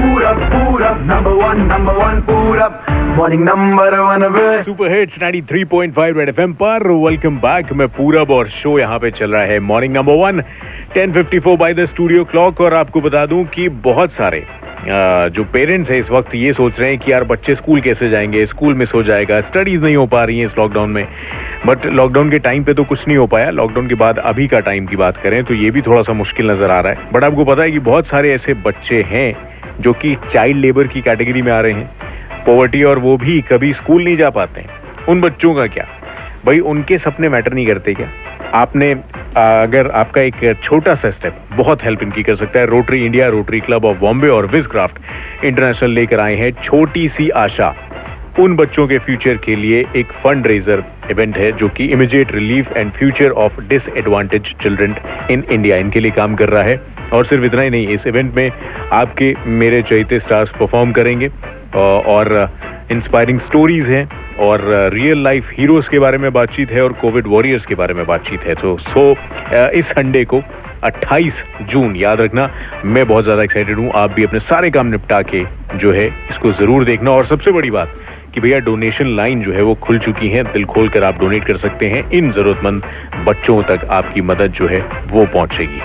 Purab, Purab, number one, number one, Purab. Morning number one super hits 93.5 red FM पर। Welcome back मैं पूरब और show यहाँ पे चल रहा है morning number one 10:54 by the studio clock और आपको बता दूँ कि बहुत सारे जो पेरेंट्स हैं इस वक्त ये सोच रहे हैं कि यार बच्चे स्कूल कैसे जाएँगे? स्कूल मिस हो जाएगा। स्टडीज़ नहीं हो पा रही हैं इस लॉकडाउन में। बट लॉकडाउन के टाइम पे तो कुछ नहीं हो पाया। लॉकडाउन के बाद अभी का टाइम की बात करें तो ये भी थोड़ा सा मुश्किल नज़र आ रहा है। बट आपको पता है कि बहुत सारे ऐसे बच्चे हैं जो कि चाइल्ड लेबर की कैटेगरी में आ रहे हैं। पॉवर्टी और वो भी कभी स्कूल नहीं जा पाते। हैं उन बच्चों का क्या? भाई, उनके सपने मैटर नहीं करते क्या? आपने अगर आपका एक छोटा सा स्टेप बहुत हेल्प इनकी कर सकता है। Rotary India Rotary Club of Bombay और विज क्राफ्ट इंटरनेशनल लेकर आए हैं। छोटी सी आशा, उन बच्चों के फ्यूचर के लिए एक फंड रेजर इवेंट है जो कि immediate relief and future of disadvantage children in India इनके लिए काम कर रहा है। और सिर्फ़ इतना ही नहीं, इस इवेंट में आपके मेरे चैते स्टार्स परफॉर्म करेंगे और इंस्पायरिंग स्टोरीज हैं, और रियल लाइफ हीरोज के बारे में बातचीत है और कोविड वॉरियर्स के बारे में बातचीत है। तो सो इस संडे को 28 जून, याद रखना, मैं बहुत ज़्यादा एक्साइटेड हूँ। आप भी अपने सारे काम निपटा के जो है, इसको ज़रूर देखना। और सबसे बड़ी बात कि भैया डोनेशन लाइन जो है, वो खुल चुकी है। दिल खोल कर आप डोनेट कर सकते हैं। इन जरूरतमंद बच्चों तक आपकी मदद जो है, वो पहुंचेगी।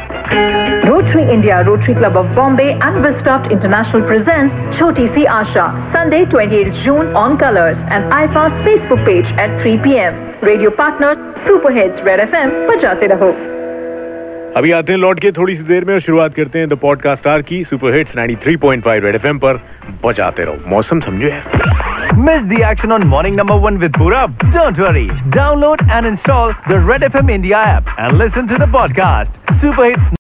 Rotary India Rotary Club of Bombay and Viscraft International presents Choti Si Asha, Sunday 28th June on Colors and iFast Facebook page at 3 p.m. Radio partner Superhits Red FM बजाते रहो अभी आते हैं लौट के थोड़ी सी देर में और शुरुआत करते हैं द पॉडकास्ट स्टार की सुपर हिट्स 93.5 रेड एफएम पर बजाते रहो मौसम समझो यार Miss the action on Morning Number 1 with Purab? Don't worry. Download and install the Red FM India app and listen to the podcast. Super Hits